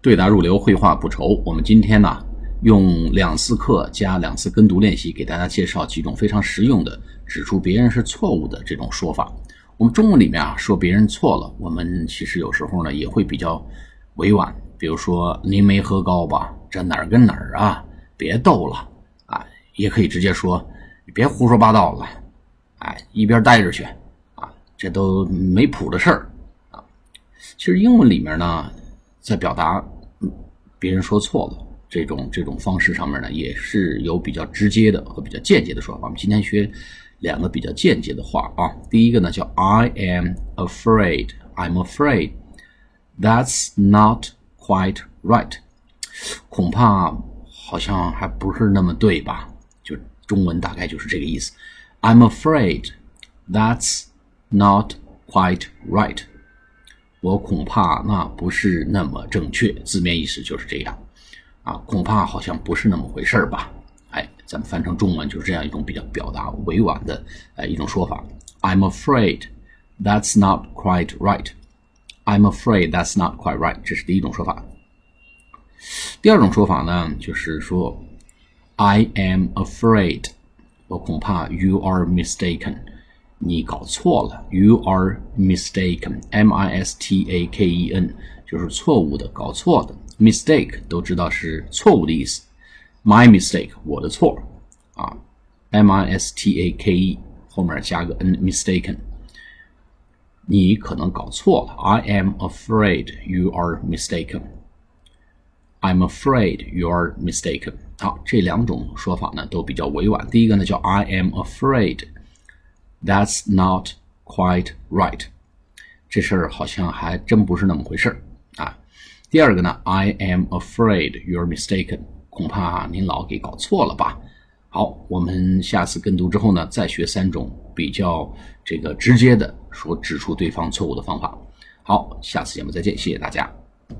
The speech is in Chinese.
对答如流，绘画不愁。我们今天呢，用两次课加两次跟读练习，给大家介绍几种非常实用的指出别人是错误的这种说法。我们中文里面啊，说别人错了，我们其实有时候呢也会比较委婉。比如说，您没喝高吧？这哪儿跟哪儿啊？别逗了啊！也可以直接说，你别胡说八道了，哎，一边待着去啊！这都没谱的事儿啊！其实英文里面呢，在表达别人说错了这种这种方式上面呢，也是有比较直接的和比较间接的说法。我们今天学两个比较间接的话啊，第一个呢叫 I am afraid, I'm afraid. That's not Quite right，恐怕好像还不是那么对吧？就中文大概就是这个意思。I'm afraid that's not quite right。我恐怕那不是那么正确，字面意思就是这样啊，恐怕好像不是那么回事儿吧？哎，咱们翻成中文就是这样一种比较表达委婉的呃一种说法。I'm afraid that's not quite right。I'm afraid that's not quite right。这是第一种说法。第二种说法呢，就是说，I am afraid。我恐怕 you are mistaken。你搞错了，you are mistaken。M-I-S-T-A-K-E-N 就是错误的，搞错的。Mistake 都知道是错误的意思。My mistake，我的错啊。M-I-S-T-A-K-E 后面加个 n，mistaken。你可能搞错了。I am afraid you are mistaken. I'm afraid you are mistaken. 好，这两种说法呢都比较委婉。第一个呢叫 I am afraid That's not quite right. 这事儿好像还真不是那么回事儿啊。第二个呢，I am afraid you're mistaken. 恐怕您老给搞错了吧。好，我们下次跟读之后呢，再学三种比较这个直接的说指出对方错误的方法。好，下次节目再见，谢谢大家。